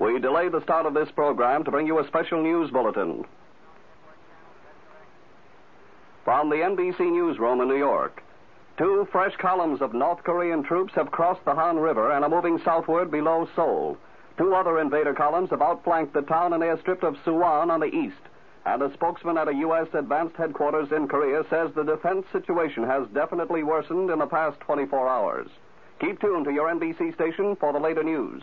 We delay the start of this program to bring you a special news bulletin. From the NBC newsroom in New York, two fresh columns of North Korean troops have crossed the Han River and are moving southward below Seoul. Two other invader columns have outflanked the town and airstrip of Suwon on the east. And a spokesman at a U.S. advanced headquarters in Korea says the defense situation has definitely worsened in the past 24 hours. Keep tuned to your NBC station for the later news.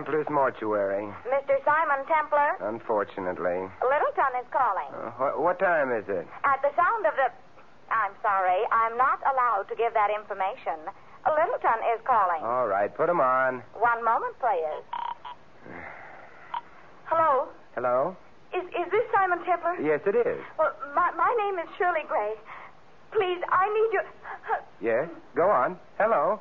Templar's Mortuary. Mr. Simon Templar, Unfortunately. Littleton is calling. Uh, what, what time is it? At the sound of the. I'm sorry, I'm not allowed to give that information. Littleton is calling. All right, put him on. One moment, please. Hello? Hello? Is, is this Simon Templar? Yes, it is. Well, my, my name is Shirley Gray. Please, I need your. Yes? Go on. Hello?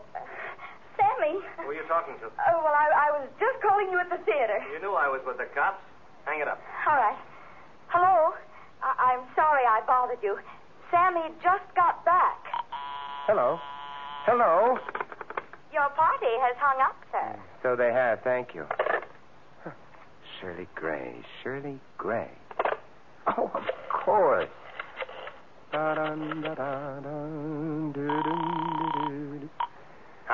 Sammy. Who are you talking to? Oh, well, I, I was just calling you at the theater. You knew I was with the cops. Hang it up. All right. Hello? I, I'm sorry I bothered you. Sammy just got back. Hello? Hello? Your party has hung up, sir. Mm, so they have, thank you. Huh. Shirley Gray. Shirley Gray. Oh, of course. Da-dun, da-da-dun, doo-dun-doo-doo.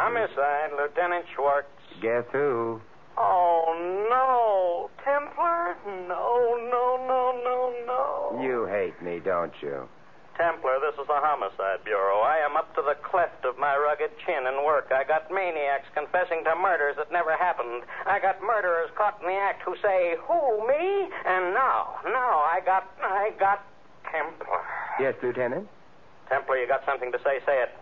Homicide, Lieutenant Schwartz. Guess who? Oh, no. Templar? No, no, no, no, no. You hate me, don't you? Templar, this is the Homicide Bureau. I am up to the cleft of my rugged chin in work. I got maniacs confessing to murders that never happened. I got murderers caught in the act who say, Who, me? And now, now, I got, I got Templar. Yes, Lieutenant? Templar, you got something to say? Say it.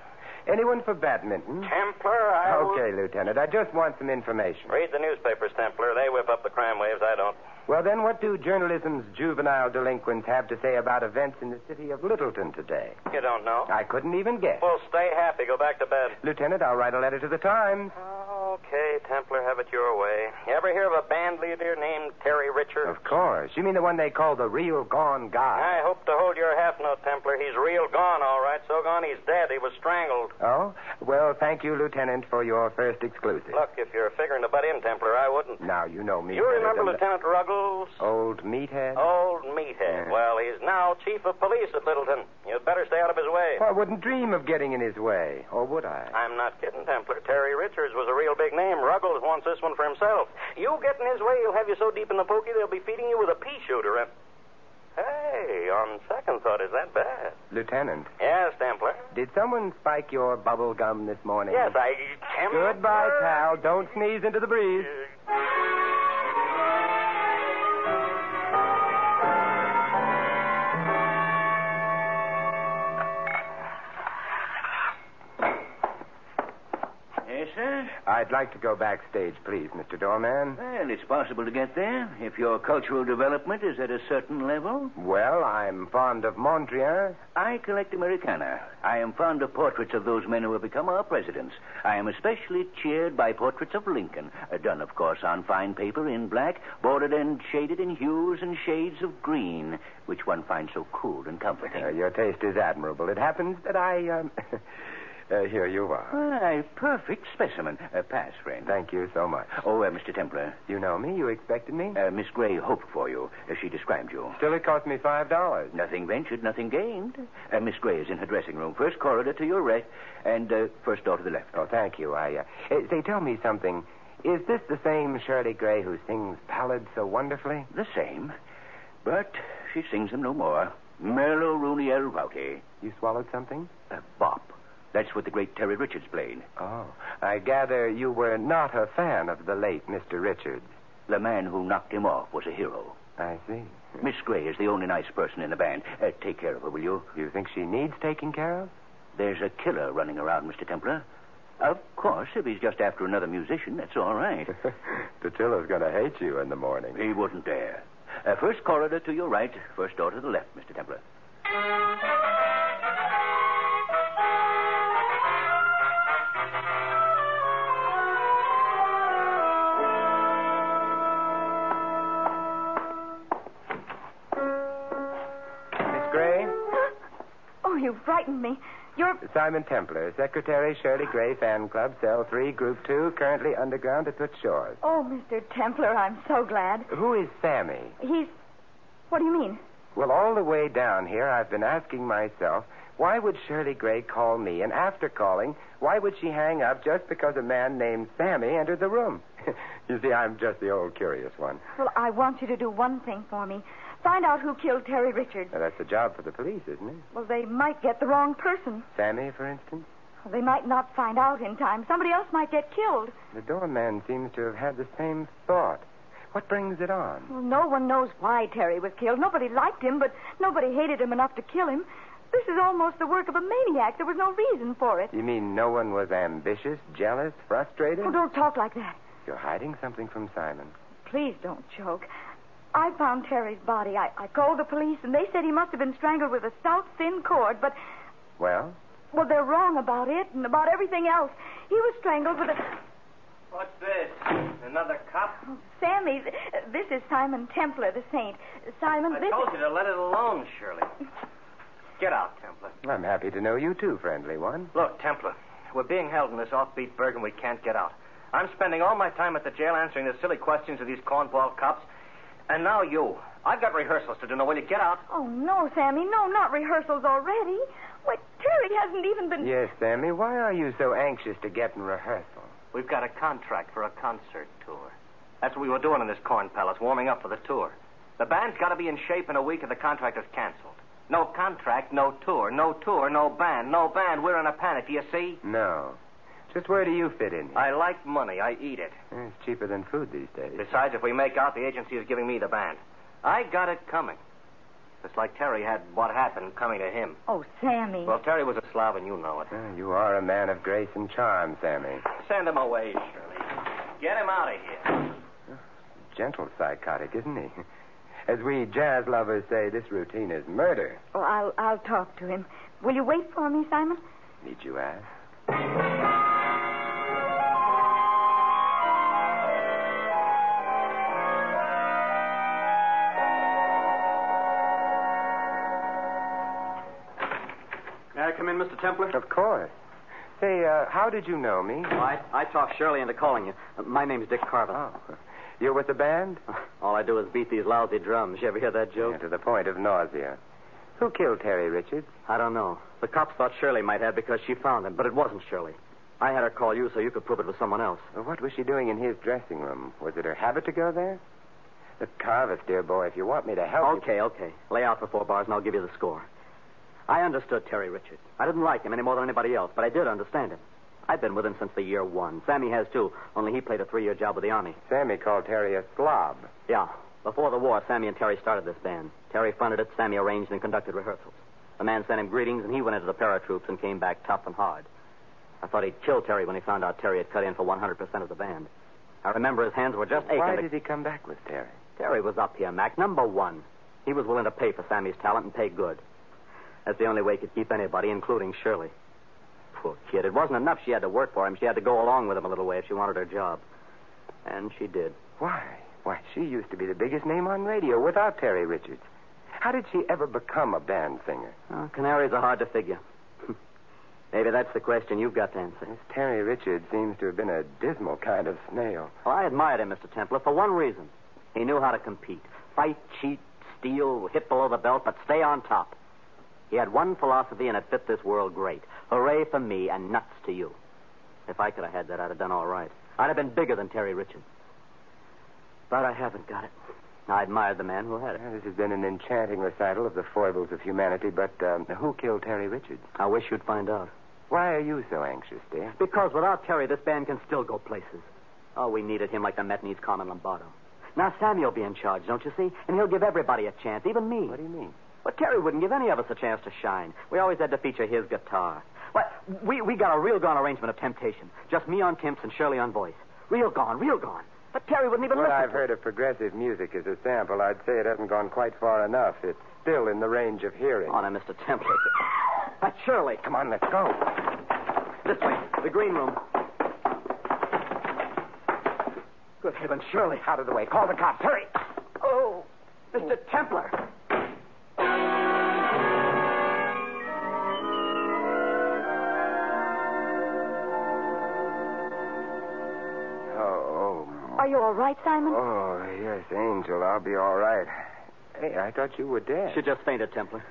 Anyone for badminton? Templar, I. will- Okay, Lieutenant. I just want some information. Read the newspapers, Templar. They whip up the crime waves. I don't. Well, then, what do journalism's juvenile delinquents have to say about events in the city of Littleton today? You don't know? I couldn't even guess. Well, stay happy. Go back to bed. Lieutenant, I'll write a letter to the Times. Oh, Okay, Templar, have it your way. You ever hear of a band leader named Terry Richards? Of course. You mean the one they call the real gone guy? I hope to hold your half note, Templar. He's real gone, all right. So gone he's dead. He was strangled. Oh? Well, thank you, Lieutenant, for your first exclusive. Look, if you're figuring to butt in, Templar, I wouldn't. Now, you know me. You remember Lieutenant Ruggles? Old meathead? Old meathead. Yeah. Well, he's now chief of police at Littleton. You'd better stay out of his way. Well, I wouldn't dream of getting in his way. Or would I? I'm not kidding, Templar. Terry Richards was a real big name. Ruggles wants this one for himself. You get in his way, he'll have you so deep in the pokey they'll be feeding you with a pea shooter. And hey, on second thought, is that bad? Lieutenant, Yes, Templar. did someone spike your bubble gum this morning? Yes, I. Templar. Goodbye, pal. Don't sneeze into the breeze. Uh, sir? I'd like to go backstage, please, Mr. Doorman. Well, it's possible to get there if your cultural development is at a certain level. Well, I'm fond of Mondrian. I collect Americana. I am fond of portraits of those men who have become our presidents. I am especially cheered by portraits of Lincoln, uh, done, of course, on fine paper in black, bordered and shaded in hues and shades of green, which one finds so cool and comforting. Uh, your taste is admirable. It happens that I, um... uh, here you are. Why, perfect specimen. Uh, pass, friend. Thank you so much. Oh, uh, Mr. Templar, You know me? You expected me? uh, Miss Gray hoped for you. Uh, she described you. Still, it cost me five dollars. Nothing ventured, nothing gained. Uh, Miss Gray is in her dressing room. First corridor to your right, and uh, first door to the left. Oh, thank you. I, uh... uh, Say, tell me something. Is this the same Shirley Gray who sings ballads so wonderfully? The same, but she sings them no more. Merlo Rooney El Rowdy. You swallowed something? A bop. That's what the great Terry Richards played. Oh. I gather you were not a fan of the late Mr. Richards. The man who knocked him off was a hero. I see. Miss Gray is the only nice person in the band. Uh, take care of her, will you? You think she needs taking care of? There's a killer running around, Mr. Templar. Of course, if he's just after another musician, that's all right. Tatilla's going to hate you in the morning. he wouldn't dare. Uh, first corridor to your right, first door to the left, Mr. Templar. Frightened me. You're. Simon Templar, Secretary Shirley Gray Fan Club, Cell 3, Group 2, currently underground at Toots Shor's. Oh, Mr. Templar, I'm so glad. Who is Sammy? He's. What do you mean? Well, all the way down here, I've been asking myself, why would Shirley Gray call me? And after calling, why would she hang up just because a man named Sammy entered the room? you see, I'm just the old curious one. Well, I want you to do one thing for me. Find out who killed Terry Richards. Now, that's a job for the police, isn't it? Well, they might get the wrong person. Sammy, for instance? They might not find out in time. Somebody else might get killed. The doorman seems to have had the same thought. What brings it on? Well, no one knows why Terry was killed. Nobody liked him, but nobody hated him enough to kill him. This is almost the work of a maniac. There was no reason for it. You mean no one was ambitious, jealous, frustrated? Oh, don't talk like that. You're hiding something from Simon. Please don't joke. I found Terry's body. I, I called the police, and they said he must have been strangled with a stout, thin cord, but, Well, well, they're wrong about it and about everything else. He was strangled with a. What's this? Another cop? Sammy, th- this is Simon Templar, the saint. Simon, I this told is... you to let it alone, Shirley. Get out, Templar. I'm happy to know you too, friendly one. Look, Templar, we're being held in this offbeat burg and we can't get out. I'm spending all my time at the jail answering the silly questions of these cornball cops. And now you. I've got rehearsals to do. Now, will you get out? Oh, no, Sammy, no, not rehearsals already. Why, Terry hasn't even been... Yes, Sammy, why are you so anxious to get in rehearsal? We've got a contract for a concert tour. That's what we were doing in this corn palace, warming up for the tour. The band's got to be in shape in a week or the contract is canceled. No contract, no tour. No tour, no band. No band, we're in a panic. Do you see? No. Just where do you fit in here? I like money. I eat it. It's cheaper than food these days. Besides, if we make out, the agency is giving me the band. I got it coming. Just like Terry had what happened coming to him. Oh, Sammy. Well, Terry was a Slav, and you know it. Ah, you are a man of grace and charm, Sammy. Send him away, Shirley. Get him out of here. Gentle psychotic, isn't he? As we jazz lovers say, this routine is murder. Oh, I'll, I'll talk to him. Will you wait for me, Simon? Need you ask? Mr. Templar? Of course. Say, uh, how did you know me? I, I talked Shirley into calling you. Uh, my name's Dick Carver. Oh. You're with the band? All I do is beat these lousy drums. You ever hear that joke? Yeah, to the point of nausea. Who killed Terry Richards? I don't know. The cops thought Shirley might have because she found him, but it wasn't Shirley. I had her call you so you could prove it was someone else. Well, what was she doing in his dressing room? Was it her habit to go there? Look, Carvis, dear boy, if you want me to help you Okay, okay. Lay out for four bars and I'll give you the score. I understood Terry Richards. I didn't like him any more than anybody else, but I did understand him. I've been with him since the year one. Sammy has too, only he played a three-year job with the Army. Sammy called Terry a slob. Yeah. Before the war, Sammy and Terry started this band. Terry funded it, Sammy arranged and conducted rehearsals. The man sent him greetings, and he went into the paratroops and came back tough and hard. I thought he'd kill Terry when he found out Terry had cut in for 100% of the band. I remember his hands were just aching. Why to- did he come back with Terry? Terry was up here, Mac. Number one. He was willing to pay for Sammy's talent and pay good. That's the only way he could keep anybody, including Shirley. Poor kid. It wasn't enough she had to work for him. She had to go along with him a little way if she wanted her job. And she did. Why? Why, she used to be the biggest name on radio without Terry Richards. How did she ever become a band singer? Oh, canaries are hard to figure. Maybe that's the question you've got to answer. This Terry Richards seems to have been a dismal kind of snail. Well, I admired him, Mr. Templar, for one reason. He knew how to compete. Fight, cheat, steal, hit below the belt, but stay on top. He had one philosophy, and it fit this world great. Hooray for me and nuts to you. If I could have had that, I'd have done all right. I'd have been bigger than Terry Richards. But I haven't got it. I admired the man who had it. Well, this has been an enchanting recital of the foibles of humanity, but um, who killed Terry Richards? I wish you'd find out. Why are you so anxious, dear? Because without Terry, this band can still go places. Oh, we needed him like the Met needs Carmen Lombardo. Now Sammy'll be in charge, don't you see? And he'll give everybody a chance, even me. What do you mean? But Terry wouldn't give any of us a chance to shine. We always had to feature his guitar. What? We, we got a real gone arrangement of Temptation. Just me on Timps and Shirley on voice. Real gone, real gone. But Terry wouldn't even What listen I've to heard of progressive music as a sample, I'd say it hasn't gone quite far enough. It's still in the range of hearing. Oh, now, Mr. Templar. But Shirley. Come on, let's go. This way, the green room. Good heavens, Shirley. Out of the way. Call the cops. Hurry. Oh, Mr. Templar. Are you all right, Simon? oh, yes, Angel. I'll be all right. Hey, I thought you were dead. She just fainted, Templar.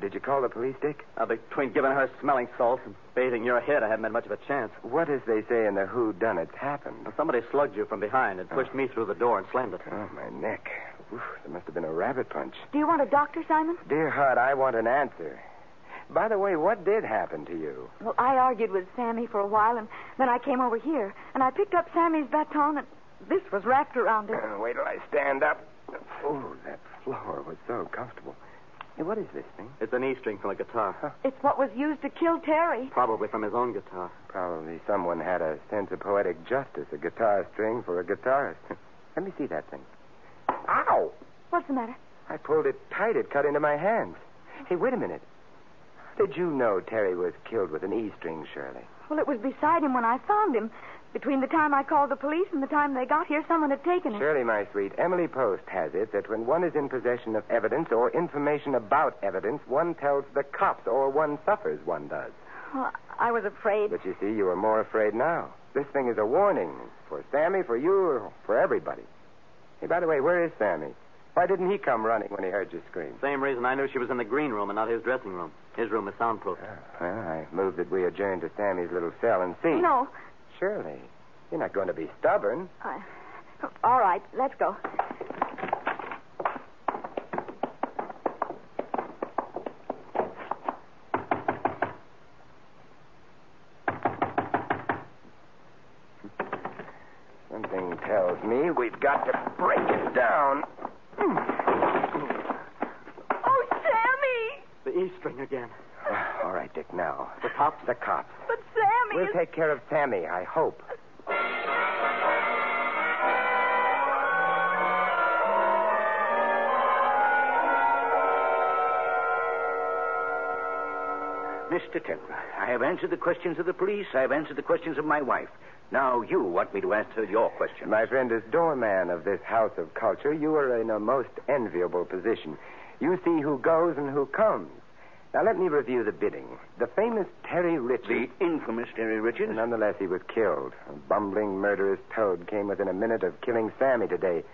Did you call the police, Dick? Uh, between giving her smelling salts and bathing your head, I haven't had much of a chance. What, as they say in the Who Done It's happened? Well, somebody slugged you from behind and pushed me through the door and slammed it. Oh, my neck. Oof, there must have been a rabbit punch. Do you want a doctor, Simon? Dear heart, I want an answer. By the way, what did happen to you? Well, I argued with Sammy for a while, and then I came over here, and I picked up Sammy's baton, and this was wrapped around it. Uh, wait till I stand up. Oh, that floor was so comfortable. Hey, what is this thing? It's an E string from a guitar. It's what was used to kill Terry. Probably from his own guitar. Probably someone had a sense of poetic justice, a guitar string for a guitarist. Let me see that thing. Ow! What's the matter? I pulled it tight. It cut into my hands. Hey, wait a minute. Did you know Terry was killed with an E string, Shirley? Well, it was beside him when I found him. Between the time I called the police and the time they got here, someone had taken it. Shirley, my sweet, Emily Post has it that when one is in possession of evidence or information about evidence, one tells the cops or one suffers, one does. Well, I was afraid. But you see, you are more afraid now. This thing is a warning for Sammy, for you, or for everybody. Hey, by the way, where is Sammy? Why didn't he come running when he heard you scream? Same reason I knew she was in the green room and not his dressing room. His room is soundproof. Well, I moved that we adjourn to Sammy's little cell and see. No. Shirley, you're not going to be stubborn. I... All right, let's go. Something tells me we've got to break it down. Oh, Sammy! The E string again. All right, Dick, now. The cops? The cops. We'll take care of Sammy, I hope. Mr. Templar, I have answered the questions of the police. I have answered the questions of my wife. Now you want me to answer your question. My friend, as doorman of this house of culture, you are in a most enviable position. You see who goes and who comes. Now, let me review the bidding. The famous Terry Richards. The infamous Terry Richards. Nonetheless, he was killed. A bumbling, murderous toad came within a minute of killing Sammy today.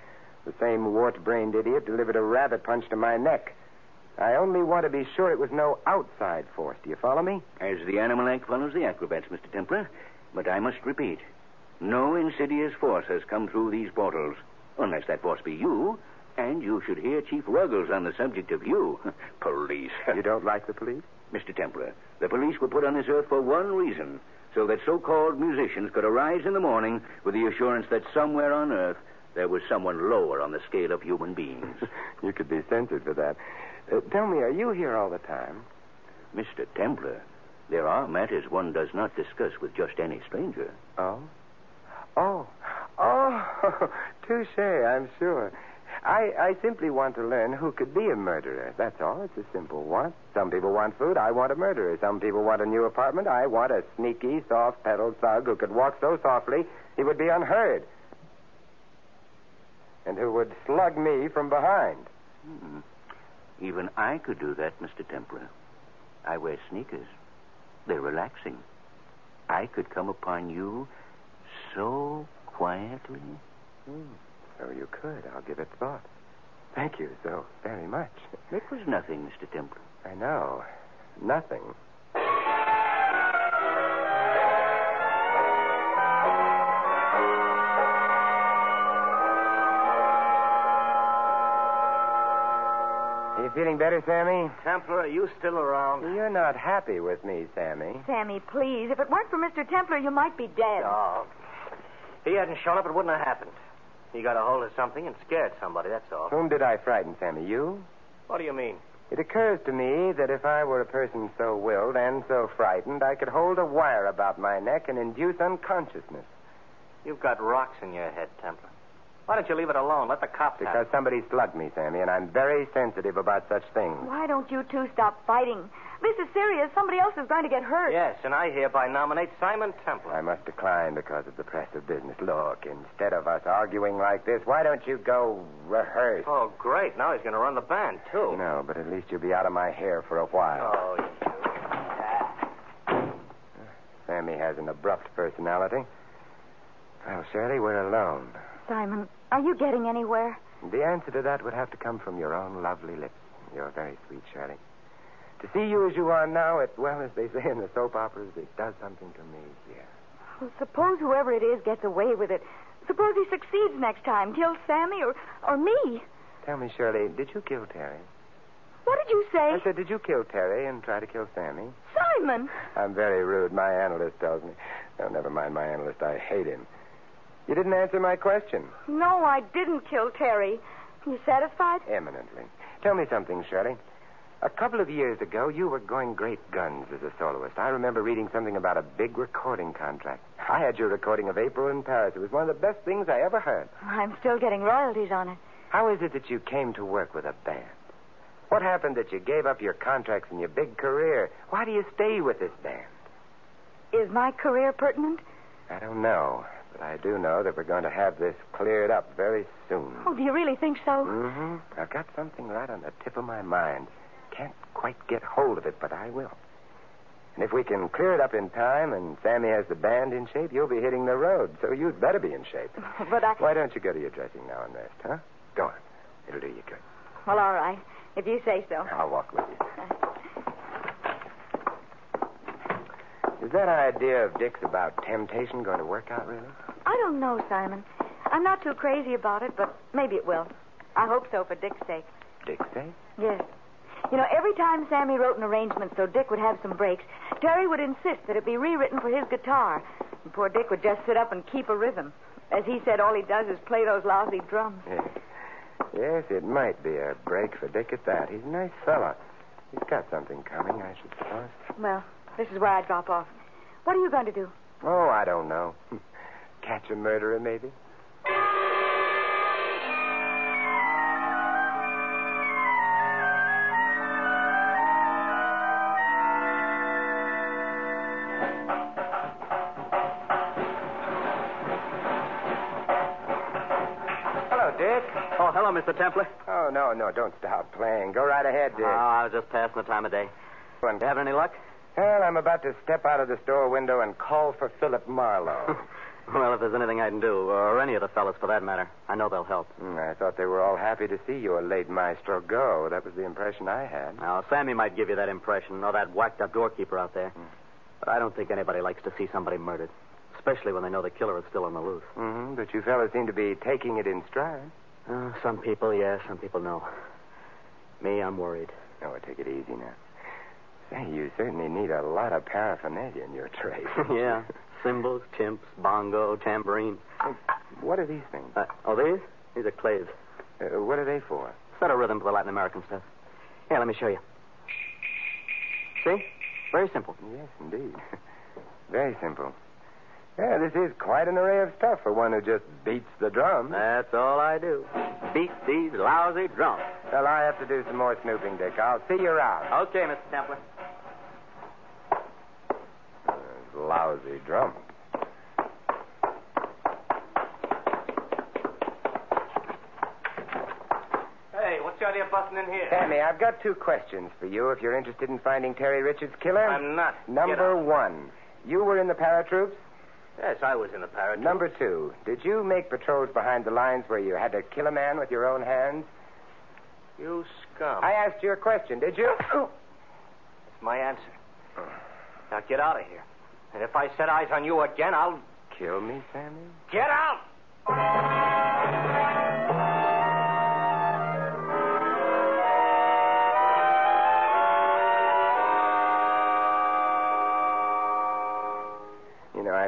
The same wart-brained idiot delivered a rabbit punch to my neck. I only want to be sure it was no outside force. Do you follow me? As the Animal Act follows the acrobats, Mr. Templar. But I must repeat, no insidious force has come through these portals. Unless that force be you, and you should hear Chief Ruggles on the subject of you. police. You don't like the police? Mr. Templar, the police were put on this earth for one reason so that so called musicians could arise in the morning with the assurance that somewhere on earth there was someone lower on the scale of human beings. you could be censored for that. Uh, tell me, are you here all the time? Mr. Templar, there are matters one does not discuss with just any stranger. Oh? Oh. Oh, touche, I'm sure. I, I simply want to learn who could be a murderer. That's all. It's a simple want. Some people want food. I want a murderer. Some people want a new apartment. I want a sneaky, soft pedaled thug who could walk so softly he would be unheard. And who would slug me from behind. Hmm. Even I could do that, Mr. Templar. I wear sneakers. They're relaxing. I could come upon you so quietly. Hmm. So you could. I'll give it thought. Thank you so very much. It was nothing, Mr. Templar. I know. Nothing. Are you feeling better, Sammy? Templar, are you still around? You're not happy with me, Sammy. Sammy, please. If it weren't for Mr. Templar, you might be dead. Oh. If he hadn't shown up, it wouldn't have happened. He got a hold of something and scared somebody, that's all. Whom did I frighten, Sammy? You? What do you mean? It occurs to me that if I were a person so willed and so frightened, I could hold a wire about my neck and induce unconsciousness. You've got rocks in your head, Templar. Why don't you leave it alone? Let the cops have Because it. somebody slugged me, Sammy, and I'm very sensitive about such things. Why don't you two stop fighting? This is serious. Somebody else is going to get hurt. Yes, and I hereby nominate Simon Templar. I must decline because of the press of business. Look, instead of us arguing like this, why don't you go rehearse? Oh, great. Now he's going to run the band, too. No, but at least you'll be out of my hair for a while. Oh, you. Ah. Sammy has an abrupt personality. Well, Shirley, we're alone. Simon, are you getting anywhere? The answer to that would have to come from your own lovely lips. You're very sweet, Shirley. To see you as you are now, it, well, as they say in the soap operas, it does something to me, dear. Well, suppose whoever it is gets away with it. Suppose he succeeds next time, kills Sammy or, or me. Tell me, Shirley, did you kill Terry? What did you say? I said, did you kill Terry and try to kill Sammy? Simon! I'm very rude. My analyst tells me. Oh, never mind my analyst. I hate him. You didn't answer my question. No, I didn't kill Terry. You satisfied? Eminently. Tell me something, Shirley. A couple of years ago, you were going great guns as a soloist. I remember reading something about a big recording contract. I had your recording of April in Paris. It was one of the best things I ever heard. I'm still getting royalties on it. How is it that you came to work with a band? What happened that you gave up your contracts and your big career? Why do you stay with this band? Is my career pertinent? I don't know, but I do know that we're going to have this cleared up very soon. Oh, do you really think so? Mm-hmm. I've got something right on the tip of my mind. Can't quite get hold of it, but I will. And if we can clear it up in time and Sammy has the band in shape, you'll be hitting the road, so you'd better be in shape. but I. Why don't you go to your dressing now and rest, huh? Go on. It'll do you good. Well, all right. If you say so. I'll walk with you. Is that idea of Dick's about temptation going to work out, really? I don't know, Simon. I'm not too crazy about it, but maybe it will. I hope so for Dick's sake. Dick's sake? Yes. You know, every time Sammy wrote an arrangement so Dick would have some breaks, Terry would insist that it be rewritten for his guitar. And poor Dick would just sit up and keep a rhythm. As he said, all he does is play those lousy drums. Yes. Yes, it might be a break for Dick at that. He's a nice fella. He's got something coming, I should suppose. Well, this is where I drop off. What are you going to do? Oh, I don't know. Catch a murderer, maybe? Mr. Templar. Oh, no, no, don't stop playing. Go right ahead, Dick. Oh, I was just passing the time of day. You having any luck? Well, I'm about to step out of the store window and call for Philip Marlowe. well, if there's anything I can do, or any of the fellas for that matter, I know they'll help. Hmm, I thought they were all happy to see your late maestro go. That was the impression I had. Now, Sammy might give you that impression, or that whacked up doorkeeper out there. But I don't think anybody likes to see somebody murdered, especially when they know the killer is still on the loose. Mm-hmm, but you fellas seem to be taking it in stride. Uh, some people, yes, some people, no. Me, I'm worried. Oh, take it easy now. Say, you certainly need a lot of paraphernalia in your trade. yeah. Cymbals, timps, bongo, tambourine. What are these things? Uh, oh, these? These are claves. Uh, what are they for? Set a rhythm for the Latin American stuff. Here, let me show you. See? Very simple. Yes, indeed. Very simple. Yeah, this is quite an array of stuff for one who just beats the drum. That's all I do. Beat these lousy drums. Well, I have to do some more snooping, Dick. I'll see you around. Okay, Mr. Templar. lousy drum. Hey, what's the idea of busting in here? Sammy, I've got two questions for you if you're interested in finding Terry Richards' killer. I'm not. Number one, you were in the paratroops? Yes, I was in the paratroops. Number two, did you make patrols behind the lines where you had to kill a man with your own hands? You scum. I asked you a question, did you? That's my answer. Now get out of here. And if I set eyes on you again, I'll. Kill me, Sammy? Get out!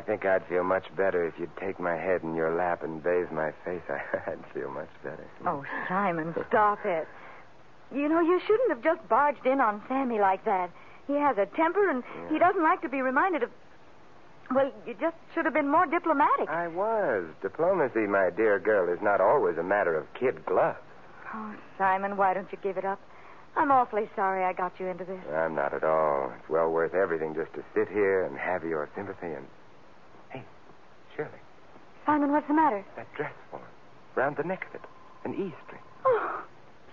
Think I'd feel much better if you'd take my head in your lap and bathe my face. I'd feel much better. Oh, Simon, stop it. You know, you shouldn't have just barged in on Sammy like that. He has a temper, and he doesn't like to be reminded of. Well, you just should have been more diplomatic. I was. Diplomacy, my dear girl, is not always a matter of kid gloves. Oh, Simon, why don't you give it up? I'm awfully sorry I got you into this. I'm not at all. It's well worth everything just to sit here and have your sympathy and. Shirley, Simon, what's the matter? that dress form. Round the neck of it. An E string. Oh,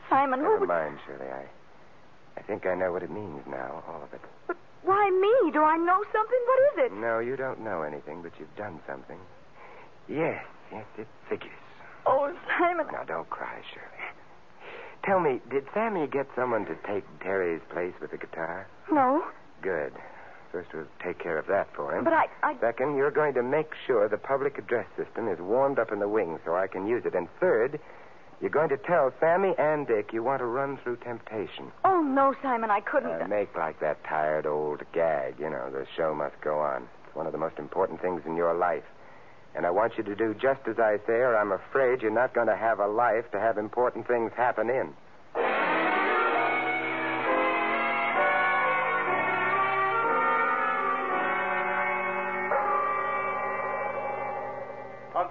Simon, Never what? mind, Shirley. I. I think I know what it means now, all of it. But why me? Do I know something? What is it? No, you don't know anything, but you've done something. Yes, yes, it figures. Oh, Simon. Now, don't cry, Shirley. Tell me, did Sammy get someone to take Terry's place with the guitar? No, Good. First, we'll take care of that for him. but I, I. Second, you're going to make sure the public address system is warmed up in the wing so I can use it. And third, you're going to tell Sammy and Dick you want to run through temptation. Oh no, Simon, I couldn't. Uh, make like that tired old gag. You know, the show must go on. It's one of the most important things in your life. And I want you to do just as I say, or I'm afraid you're not going to have a life to have important things happen in.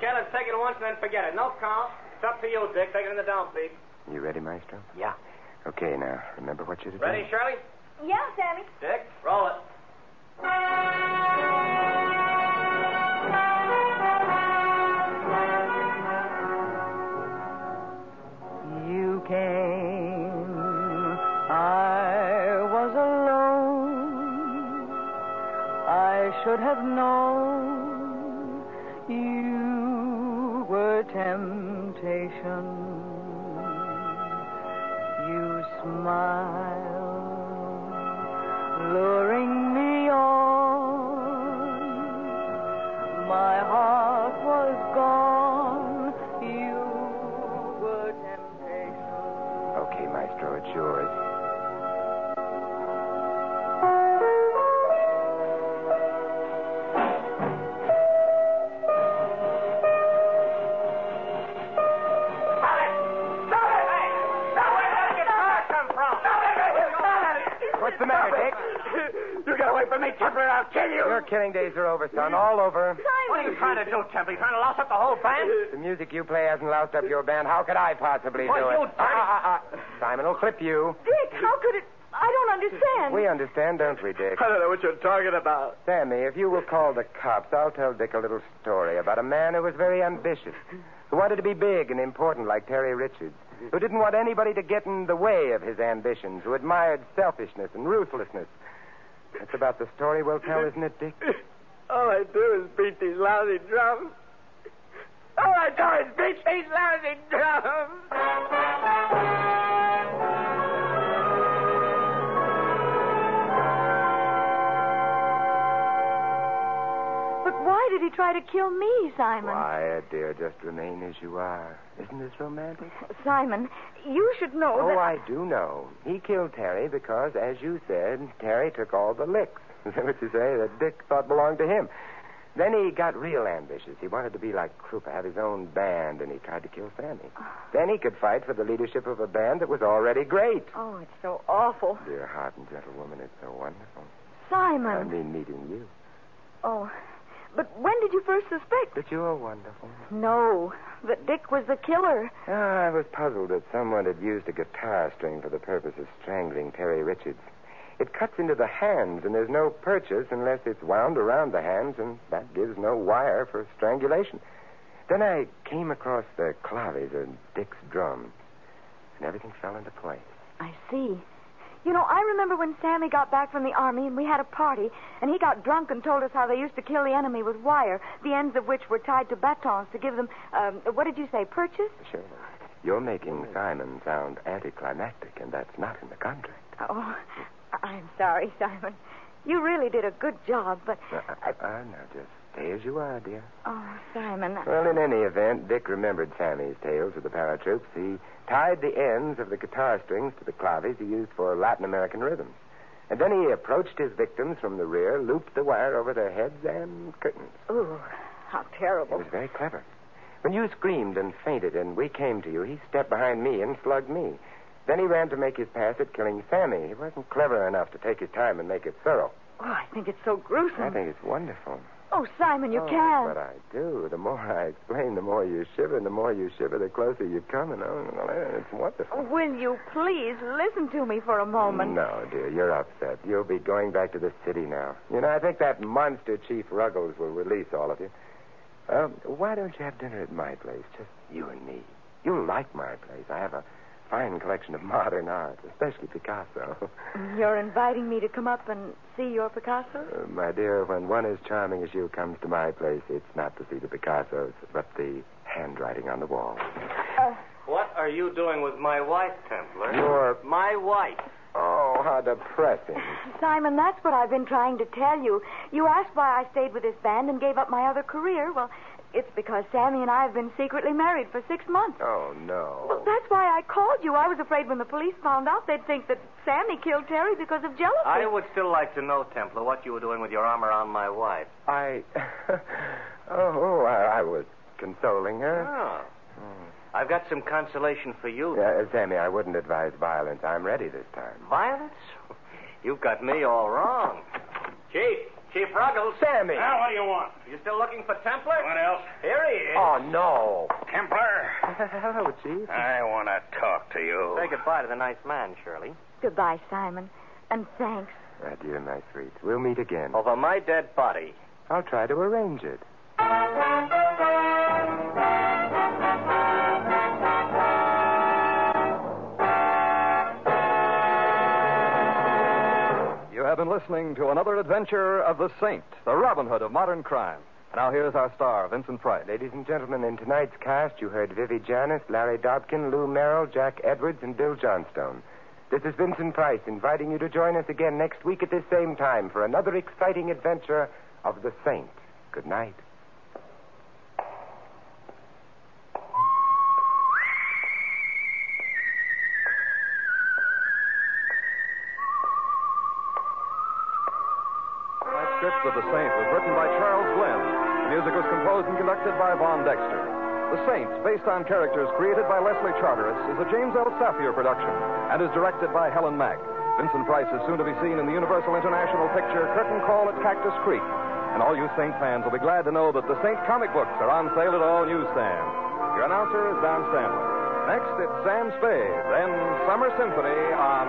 Okay, let's take it once and then forget it. No count. It's up to you, Dick. Take it in the downbeat. You ready, Maestro? Yeah. Okay, now, remember what you're to do. Ready, Shirley? Yeah, Sammy. Dick, roll it. You came, I was alone. I should have known temptation. You smile, luring me on. My heart was gone. You were temptation. Okay, Maestro, it's yours. Killing days are over, son. All over. What are you trying to do, Templar? You trying to louse up the whole band? The music you play hasn't loused up your band. How could I possibly Why, do you it? dirty- Ah, ah, ah. Simon will clip you. Dick, how could it? I don't understand. We understand, don't we, Dick? I don't know what you're talking about. Sammy, if you will call the cops, I'll tell Dick a little story about a man who was very ambitious. who wanted to be big and important like Terry Richards, who didn't want anybody to get in the way of his ambitions, who admired selfishness and ruthlessness. That's about the story we'll tell, isn't it, Dick? All I do is beat these lousy drums. All I do is beat these lousy drums. Try to kill me, Simon? Quiet, dear. Just remain as you are. Isn't this romantic? Simon, you should know Oh, that. I do know. He killed Terry because, as you said, Terry took all the licks. What you say? That Dick thought belonged to him. Then he got real ambitious. He wanted to be like Krupa, have his own band, and he tried to kill Sammy. Then he could fight for the leadership of a band that was already great. Oh, it's so awful. Dear heart and gentle woman, it's so wonderful. Simon. I mean, meeting you. Oh, but when did you first suspect? That you are wonderful. No, that Dick was the killer. Ah, I was puzzled that someone had used a guitar string for the purpose of strangling Terry Richards. It cuts into the hands, and there's no purchase unless it's wound around the hands, and that gives no wire for strangulation. Then I came across the claves and Dick's drum, and everything fell into place. I see. You know, I remember when Sammy got back from the army and we had a party, and he got drunk and told us how they used to kill the enemy with wire, the ends of which were tied to batons to give them, um, what did you say, purchase? Sure. You're making Simon sound anticlimactic, and that's not in the contract. Oh, I'm sorry, Simon. You really did a good job, but. Uh, uh, uh, now, just stay as you are, dear. Oh, Simon. Well, in any event, Dick remembered Sammy's tales of the paratroops. He tied the ends of the guitar strings to the claves he used for Latin American rhythms. And then he approached his victims from the rear, looped the wire over their heads and curtains. Ooh, how It terrible. was very clever. When you screamed and fainted and we came to you, he stepped behind me and slugged me. Then he ran to make his pass at killing Sammy. He wasn't clever enough to take his time and make it thorough. Oh, I think it's so gruesome. I think it's wonderful. Oh, Simon, you oh, can't. But I do. The more I explain, the more you shiver, and the more you shiver, the closer you come. And oh, it's wonderful. Will you please listen to me for a moment? No, dear, you're upset. You'll be going back to the city now. You know, I think that monster Chief Ruggles will release all of you. Um, why don't you have dinner at my place, just you and me? You'll like my place. I have a fine collection of modern art, especially Picasso. You're inviting me to come up and see your Picasso? Uh, my dear, when one as charming as you comes to my place, it's not to see the Picassos, but the handwriting on the wall. Uh, What are you doing with my wife, Templar? Your- My wife. Oh, how depressing. Simon, that's what I've been trying to tell you. You asked why I stayed with this band and gave up my other career. Well, it's because Sammy and I have been secretly married for six months. Oh, no. Well, that's why I called you. I was afraid when the police found out, they'd think that Sammy killed Terry because of jealousy. I would still like to know, Templar, what you were doing with your arm around my wife. I. oh, I, I was consoling her. Oh. I've got some consolation for you. Yeah, uh, Sammy, I wouldn't advise violence. I'm ready this time. Violence? You've got me all wrong. Chief, Chief Ruggles. Sammy! Now, what do you want? You still looking for Templar? What else? Here he is. Oh, no. Templar. Hello, Chief. I want to talk to you. Say goodbye to the nice man, Shirley. Goodbye, Simon. And thanks. Ah, dear, my sweet. We'll meet again. Over my dead body. I'll try to arrange it. Been listening to another adventure of the Saint, the Robin Hood of modern crime. Now here's our star, Vincent Price. Ladies and gentlemen, in tonight's cast, you heard Vivi Janis, Larry Dobkin, Lou Merrill, Jack Edwards, and Bill Johnstone. This is Vincent Price inviting you to join us again next week at this same time for another exciting adventure of the Saint. Good night. Charteris, is a James L. Saphier production and is directed by Helen Mack. Vincent Price is soon to be seen in the Universal International picture Curtain Call at Cactus Creek. And all you Saint fans will be glad to know that the Saint comic books are on sale at all newsstands. Your announcer is Don Stanley. Next, it's Sam Spade, then Summer Symphony on